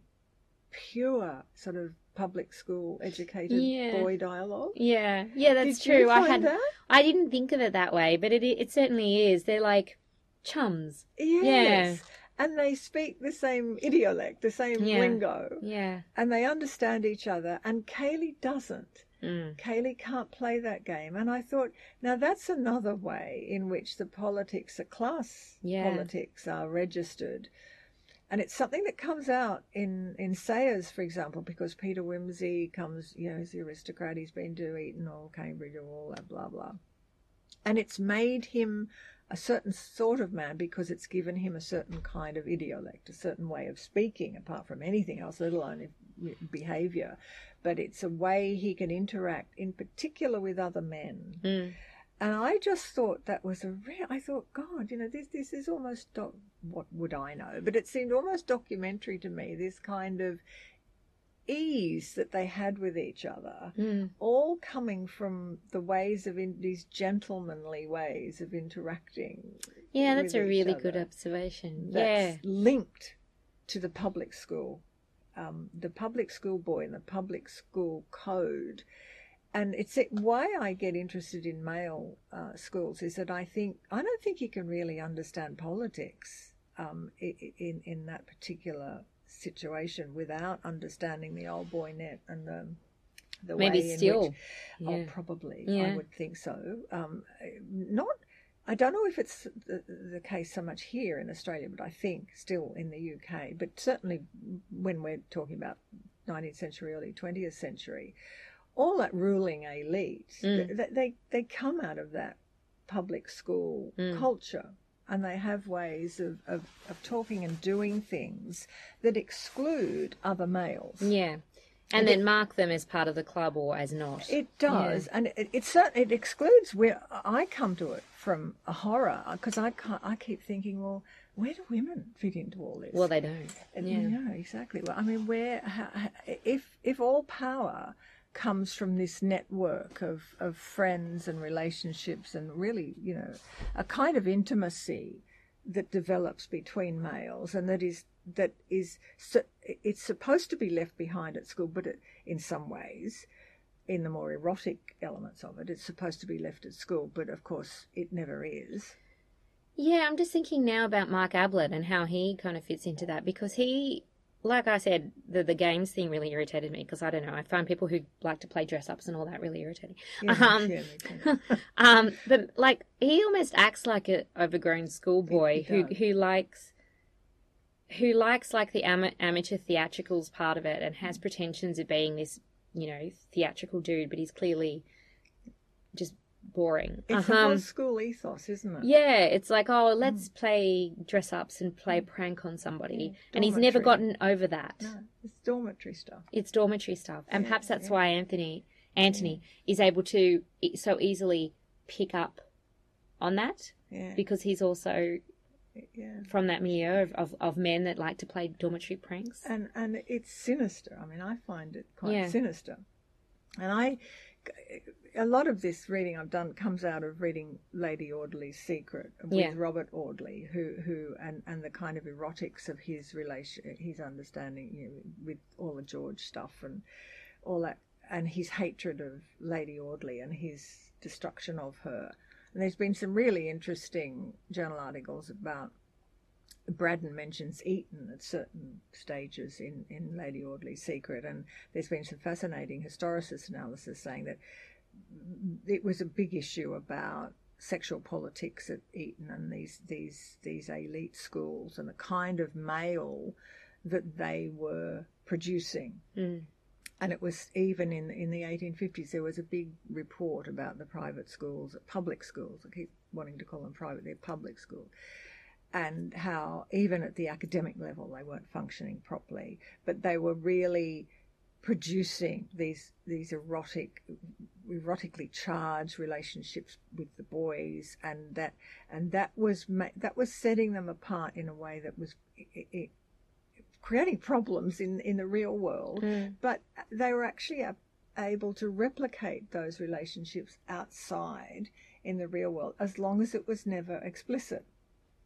pure sort of public school educated Yeah. boy dialogue. Yeah. Yeah, that's Did true. I had that? I didn't think of it that way, but it it certainly is. They're like chums. Yes. And they speak the same idiolect, the same Yeah. lingo, Yeah. and they understand each other. And Cayley doesn't. Mm. Cayley can't play that game. And I thought, now that's another way in which the politics, the class Yeah. politics, are registered. And it's something that comes out in, in Sayers, for example, because Peter Wimsey comes, you know, he's the aristocrat, he's been to Eton or Cambridge or all that, blah, blah. And it's made him a certain sort of man because it's given him a certain kind of idiolect, a certain way of speaking, apart from anything else, let alone behavior. But it's a way he can interact, in particular with other men. Mm. And I just thought that was a rare. I thought, God, you know, this this is almost doc- what would I know? But it seemed almost documentary to me. This kind of ease that they had with each other, Mm. all coming from the ways of in, these gentlemanly ways of interacting. Yeah, that's a really good observation. That's yeah. linked to the public school, um, the public school boy and the public school code. And it's it, why I get interested in male uh, schools is that I think I don't think you can really understand politics um, in in that particular situation without understanding the old boy net and the the Maybe way in still. which Yeah. Oh, probably. Yeah. I would think so. Um, not. I don't know if it's the, the case so much here in Australia, but I think still in the UK. But certainly when we're talking about 19th century, early 20th century, all that ruling elite, Mm. they, they they come out of that public school Mm. culture. And they have ways of, of, of talking and doing things that exclude other males. Yeah. And then mark them as part of the club or as not. It does, and it it, cer- it excludes where I come to it from a horror because I can't, I keep thinking, well, where do women fit into all this? well, they don't. And, Yeah. yeah, exactly. Well, I mean, where how, if if all power comes from this network of of friends and relationships and really, you know, a kind of intimacy that develops between males and that is that is it's supposed to be left behind at school but it, in some ways in the more erotic elements of it it's supposed to be left at school but of course it never is Yeah, I'm just thinking now about Mark Ablett and how he kind of fits into that because he, like I said, the the games thing really irritated me because I don't know. I find people who like to play dress ups and all that really irritating. Yeah, Um, yeah. Um, but like he almost acts like an overgrown schoolboy who does. who likes who likes like the ama- amateur theatricals part of it and has pretensions of being this you know theatrical dude, but he's clearly just boring. it's the Um, whole school ethos isn't it yeah, it's like, oh, Mm. let's play dress ups and play prank on somebody. Yeah, and he's never gotten over that. no it's dormitory stuff It's dormitory stuff. And Yeah, perhaps that's yeah. why Anthony Anthony is able to so easily pick up on that yeah because he's also yeah from that milieu of, of, of men that like to play dormitory pranks. and and it's sinister. I mean, I find it quite Yeah. sinister. And I, a lot of this reading I've done comes out of reading Lady Audley's Secret with Yeah. Robert Audley, who who and and the kind of erotics of his relation, his understanding you know, with all the George stuff and all that, and his hatred of Lady Audley and his destruction of her. And there's been some really interesting journal articles about Braddon mentions Eton at certain stages in, in Lady Audley's Secret, and there's been some fascinating historicist analysis saying that it was a big issue about sexual politics at Eton and these these these elite schools and the kind of male that they were producing. Mm. And it was even in in the 1850s there was a big report about the private schools, public schools. I keep wanting to call them private; they're public schools and how even at the academic level they weren't functioning properly, but they were really producing these these erotic, erotically charged relationships with the boys, and that and that was ma- that was setting them apart in a way that was i i creating problems in in the real world. Mm. But they were actually a- able to replicate those relationships outside in the real world, as long as it was never explicit.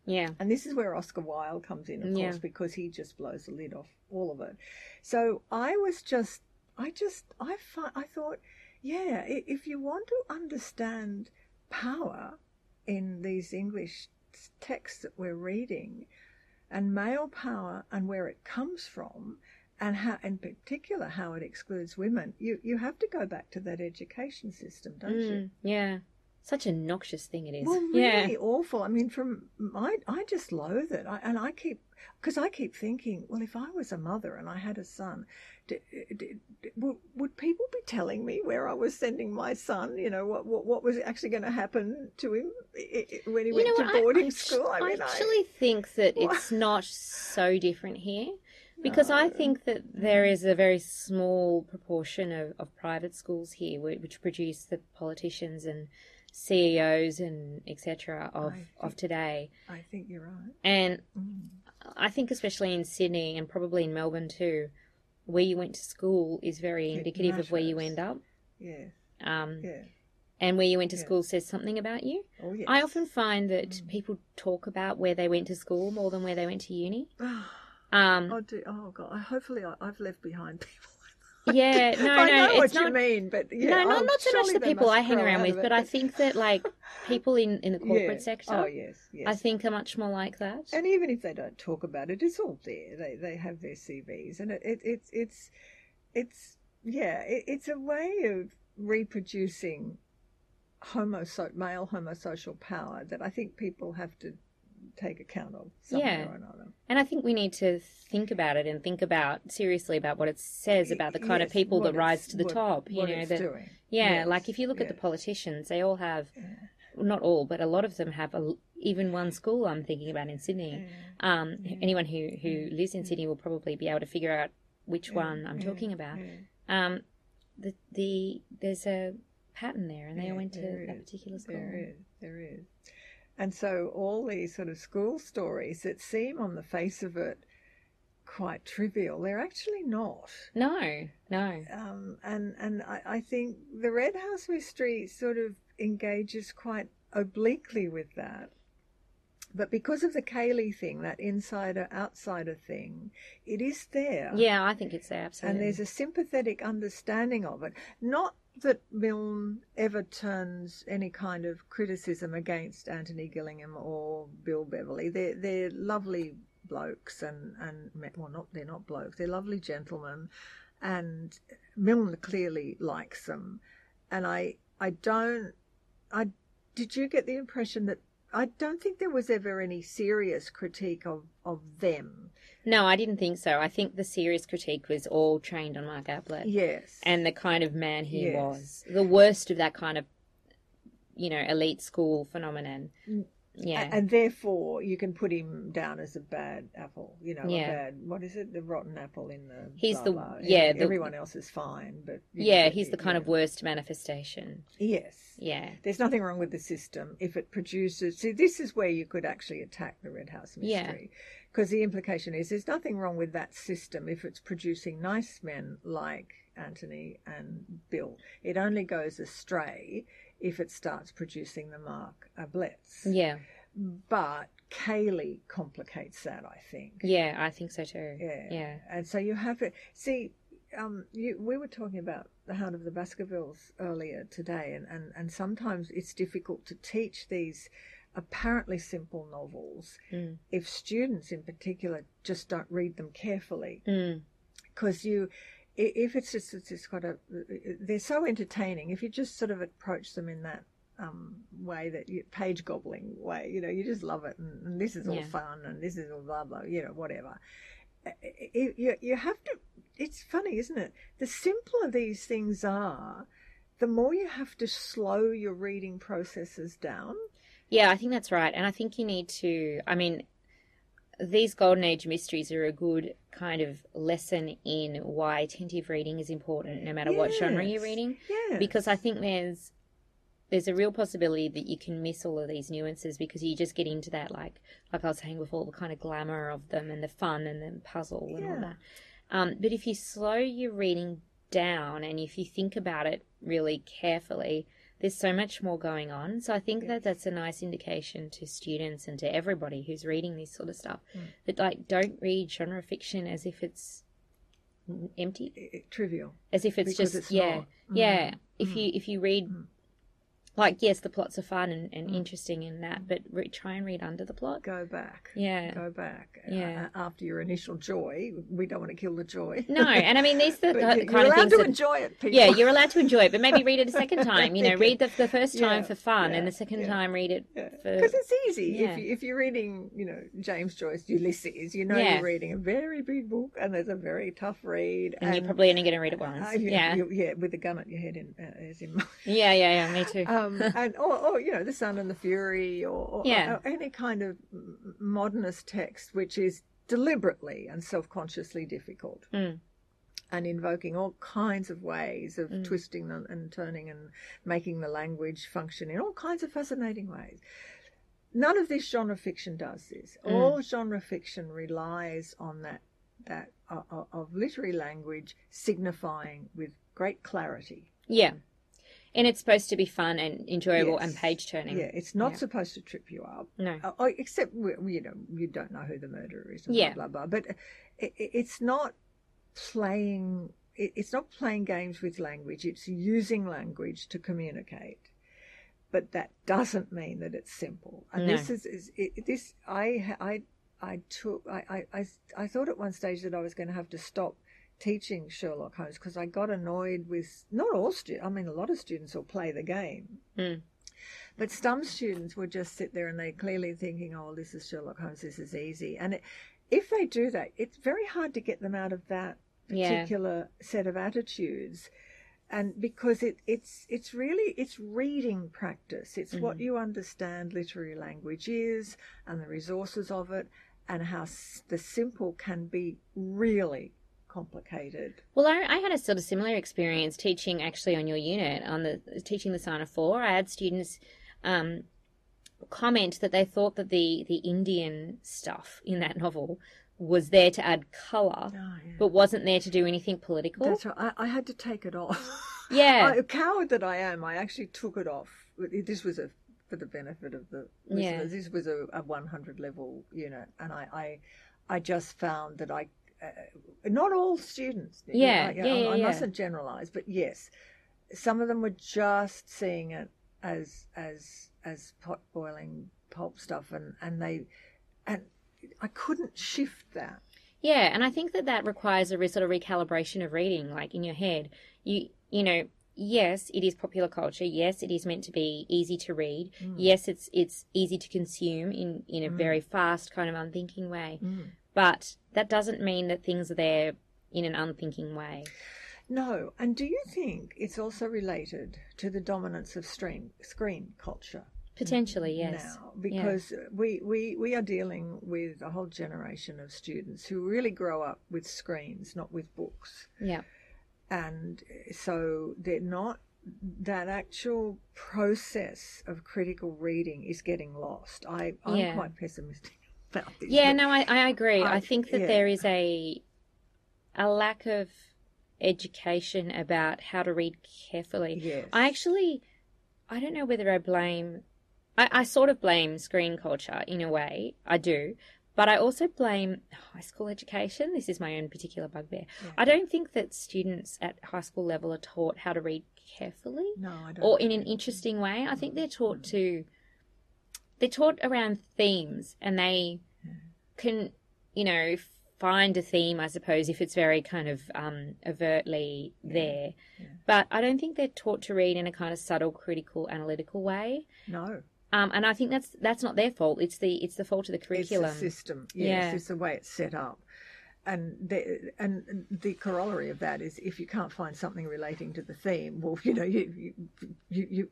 Yeah. And this is where Oscar Wilde comes in, of Yeah. course, because he just blows the lid off all of it. So I was just, I just, I, fi- I thought, yeah, if you want to understand power in these English texts that we're reading, and male power and where it comes from, and how, in particular, how it excludes women, you, you have to go back to that education system, don't you? Mm. Yeah. Such a noxious thing it is. Well, yeah. really awful. I mean, from I, I just loathe it, I, and I keep because I keep thinking, well, if I was a mother and I had a son, d d d would, would people be telling me where I was sending my son? You know, what what, what was actually going to happen to him when he You went know to what? I- boarding I, school? I mean, I actually think that What? it's not so different here because I think that there is a very small proportion of, of private schools here whi- which produce the politicians and CEOs and etc. of, I of today. I think you're right. And Mm. I think especially in Sydney and probably in Melbourne too, where you went to school is very It indicative of where you end up. Yeah, Um, yeah. and where you went to Yeah. school says something about you. Oh, yes. I often find that Mm. people talk about where they went to school more than where they went to uni. Um, Oh, do, oh God! I, hopefully, I, I've left behind people. Yeah, no, I no, know it's what not. you mean, but yeah, no, not oh, not so much the people I hang around with, it, but I think that like people in in the corporate Yeah. sector, Oh yes, yes. I think are much more like that. and even if they don't talk about it, it's all there. They they have their CVs, and it, it it's it's it's yeah, it, it's a way of reproducing homo male homosocial power that I think people have to take account of Yeah. or another. And I think we need to think about it and think about seriously about what it says about the kind of people that rise to the what- top. You what know it's that doing. yeah, Yes, like if you look at the politicians, they all have Yeah. not all, but a lot of them have a, even one school. I'm thinking about in Sydney. Yeah. Um, anyone who who lives in Sydney will probably be able to figure out which one I'm talking about. Um, the the there's a pattern there, and they all went to that particular school. There is, there is. And so all these sort of school stories that seem on the face of it quite trivial, they're actually not. No, no. Um, and and I, I think the Red House mystery sort of engages quite obliquely with that. But because of the Cayley thing, that insider outsider thing, it is there. Yeah, I think it's there absolutely. And there's a sympathetic understanding of it. Not that Milne ever turns any kind of criticism against Anthony Gillingham or Bill Beverley. They're they're lovely blokes and and well not they're not blokes. They're lovely gentlemen, and Milne clearly likes them. And I I don't I did you get the impression that I don't think there was ever any serious critique of, of them. No, I didn't think so. I think the serious critique was all trained on Mark Ablett Yes. and the kind of man he Yes. was, the worst of that kind of, you know, elite school phenomenon. Mm. Yeah, A- And therefore, you can put him down as a bad apple. You know, Yeah. a bad. What is it? The rotten apple in the. He's blah, the- blah. yeah, the- everyone else is fine, but yeah, know, he's the kind yeah. of worst manifestation. Yes. Yeah, There's nothing wrong with the system if it produces. See, this is where you could actually attack the Red House mystery. Yeah. Because the implication is there's nothing wrong with that system if it's producing nice men like Anthony and Bill. It only goes astray if it starts producing the Mark Abletts. yeah, But Cayley complicates that, I think. yeah. I think so too. Yeah. yeah, And so you have to see. Um, you, we were talking about the Hound of the Baskervilles earlier today, and, and, and sometimes it's difficult to teach these apparently simple novels Mm. if students, in particular, just don't read them carefully. Mm. Because you, if it's just it's just got a, they're so entertaining. If you just sort of approach them in that um, way that you, page gobbling way, you know, you just love it, and, and this is all Yeah. fun, and this is all blah blah, you know, whatever. You, you, you have to. It's funny, isn't it? The simpler these things are, the more you have to slow your reading processes down. Yeah, I think that's right. And I think you need to, I mean, these Golden Age mysteries are a good kind of lesson in why attentive reading is important no matter what genre you're reading. Yeah. Because I think there's there's a real possibility that you can miss all of these nuances because you just get into that like like I was saying before, the kind of glamour of them and the fun and the puzzle and all that. Um, but if you slow your reading down and if you think about it really carefully, there's so much more going on. So I think that that's a nice indication to students and to everybody who's reading this sort of stuff Mm. that like don't read genre fiction as if it's empty, trivial. as if it's Because just it's yeah, not. yeah. Mm, If mm. you if you read Mm. Like yes, the plots are fun and, and interesting in that, but re- try and read under the plot. Go back. Yeah. Go back. Yeah. Uh, after your initial joy, we don't want to kill the joy. No, and I mean these are the But the you- kind you're of allowed things to that enjoy it. People. yeah, you're allowed to enjoy it, but maybe read it a second time. You know, read the the first time Yeah, for fun, yeah, and the second yeah. time read it for because it's easy yeah. if you, if you're reading, you know, James Joyce Ulysses. You know, you're reading a very big book, and there's a very tough read, and you're probably only going to read it once. uh, you- yeah. you- yeah, with a gun at your head, in, uh, as in yeah, yeah, yeah. Me too. um, and or, or you know the Sound and the Fury, or, or, Yeah. or any kind of modernist text which is deliberately and self-consciously difficult, Mm. and invoking all kinds of ways of Mm. twisting and turning and making the language function in all kinds of fascinating ways. None of this genre fiction does this. Mm. All genre fiction relies on that that uh, uh, of literary language signifying with great clarity yeah, and it's supposed to be fun and enjoyable and page turning. Yeah, it's not Yeah. supposed to trip you up. No. Uh, oh, except you know you don't know who the murderer is. Yeah. Blah blah. blah. But it, it- it's not playing. It, it's not playing games with language. It's using language to communicate. But that doesn't mean that it's simple. And No. this is, is it, this. I I I took. I, I I I thought at one stage that I was going to have to stop teaching Sherlock Holmes because I got annoyed with not all students. I mean, a lot of students will play the game. Mm. But some students would just sit there and they're clearly thinking, oh, this is Sherlock Holmes, this is easy. And it, if they do that, it's very hard to get them out of that Yeah. particular set of attitudes. And because it, it's it's really it's reading practice. It's what Mm-hmm. you understand literary language is and the resources of it and how s- the simple can be really complicated. Well, I, I had a sort of similar experience teaching actually on your unit on the teaching the sign of four. I had students um, comment that they thought that the the Indian stuff in that novel was there to add color, Oh, yeah. but wasn't there to do anything political. That's right. I, I had to take it off. Yeah. I, coward that I am, I actually took it off. This was a for the benefit of the Yeah. listeners. This was a, a 100 level unit, and I, I, I just found that I, not all students. you Yeah, I, yeah, yeah, I yeah. mustn't generalize, but yes, some of them were just seeing it as as as pot boiling pulp stuff, and and they, and I couldn't shift that. Yeah, and I think that that requires a re- sort of recalibration of reading, like in your head. You you know, yes, it is popular culture. Yes, it is meant to be easy to read. Mm. Yes, it's it's easy to consume in in a very fast kind of unthinking way. Mm. But that doesn't mean that things are there in an unthinking way. No, and do you think it's also related to the dominance of screen screen culture Potentially, yes. now? Because we, we we are dealing with a whole generation of students who really grow up with screens, not with books, Yeah. and so they're not. That actual process of critical reading is getting lost. I I'm Yeah. quite pessimistic about this. Yeah, no, I, I agree. I, I- think that yeah. there is a a lack of education about how to read carefully. Yes. I actually, I don't know whether I blame, I, I sort of blame screen culture in a way. I do. But I also blame high school education. This is my own particular bugbear. Yeah. I don't think that students at high school level are taught how to read carefully no, I don't. or in an interesting way. I think they're taught mm. to, they're taught around themes and they can, you know, find a theme, I suppose, if it's very kind of um, overtly there. yeah. But I don't think they're taught to read in a kind of subtle, critical, analytical way. no. Um, and I think that's that's not their fault. It's the it's the fault of the curriculum. It's the system. Yes, Yeah. it's the way it's set up. And the, and the corollary of that is if you can't find something relating to the theme, well, you know, you, you, you, you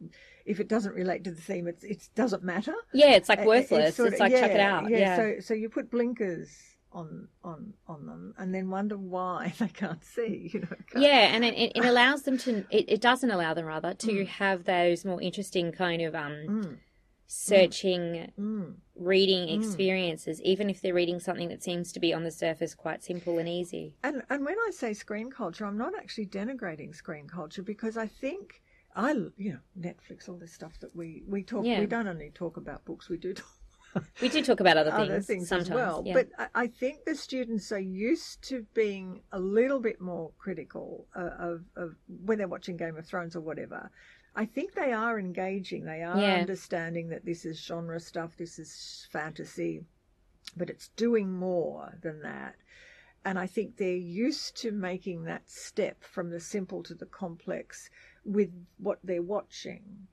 if it doesn't relate to the theme, it's, it doesn't matter. yeah, it's like It- worthless. It's, sort of- like chuck it out. Yeah, Yeah. So so you put blinkers on on on them, and then wonder why they can't see. You know. can't- yeah, and it, it, it allows them to. It, it doesn't allow them rather to Mm. have those more interesting kind of um Mm, searching mm. reading Mm. experiences, even if they're reading something that seems to be on the surface quite simple and easy. And and when I say screen culture, I'm not actually denigrating screen culture because I think I you know Netflix, all this stuff that we we talk. Yeah. We don't only talk about books. We do talk We do talk about other things, other things sometimes. as well. yeah. But I, I think the students are used to being a little bit more critical uh, of, of when they're watching Game of Thrones or whatever. I think they are engaging. They are Yeah. understanding that this is genre stuff, this is fantasy, but it's doing more than that. And I think they're used to making that step from the simple to the complex with what they're watching.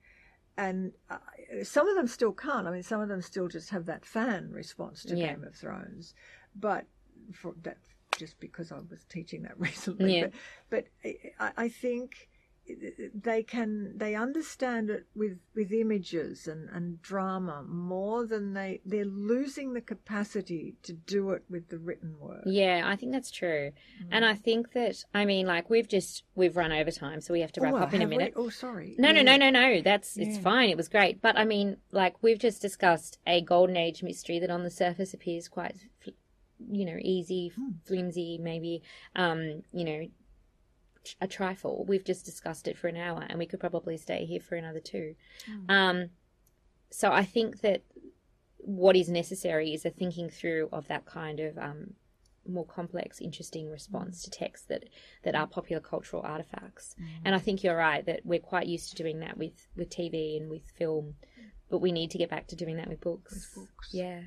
And uh, some of them still can't. I mean, some of them still just have that fan response to Yeah. Game of Thrones. But for that, just because I was teaching that recently. Yeah. But, but I, I think they can they understand it with with images and and drama more than they they're losing the capacity to do it with the written word Yeah, I think that's true. And I think that I mean like we've just we've run over time so we have to wrap oh, up in a have we? minute. oh sorry No, no, Yeah. no, no, no. That's it's Yeah. fine. It was great. But I mean, like we've just discussed a golden age mystery that on the surface appears quite, you know, easy, Hmm. flimsy, maybe, um, you know, a trifle. We've just discussed it for an hour, and we could probably stay here for another two. Hmm. Um, so I think that what is necessary is a thinking through of that kind of um, more complex, interesting response to texts that that are popular cultural artifacts. And I think you're right that we're quite used to doing that with with TV and with film, but we need to get back to doing that with books. With books. Yeah,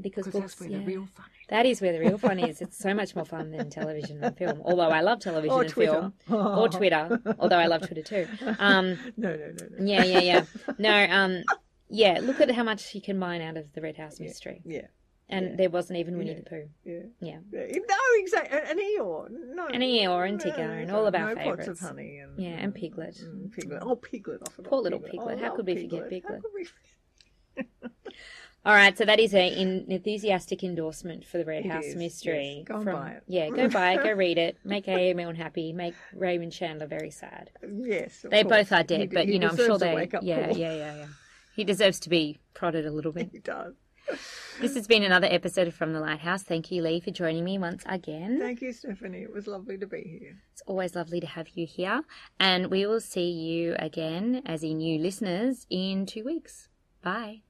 because books. that's where yeah. the real fun is That is where the real fun is. It's so much more fun than television and film. Although I love television or and Twitter film. Or Twitter. Although I love Twitter too. Um, no no no no yeah, yeah, yeah. No, um, yeah. Look at how much you can mine out of the Red House mystery, yeah and yeah. there wasn't even Winnie the Pooh. yeah Yeah, No, exactly. An Eeyore. No. An Eeyore and Tigger and all of our no favourites. pots of honey. And, Yeah, and Piglet. Mm, Piglet. Oh, Piglet. I forgot Poor little Piglet. Piglet. I How could we forget How Piglet? Could we forget- All right, so that is a, an enthusiastic endorsement for the Red It House is, mystery. yes. Go and buy it. Yeah, go buy it, go read it, make A.M. unhappy, make Raymond Chandler very sad. Yes. They course. both are dead, d- but you know, I'm sure they. Yeah, yeah, yeah, yeah. He deserves to be prodded a little bit. He does. This has been another episode of From the Lighthouse. Thank you, Lee, for joining me once again. Thank you, Stephanie. It was lovely to be here. It's always lovely to have you here, and we will see you again, as in new listeners, in two weeks. Bye.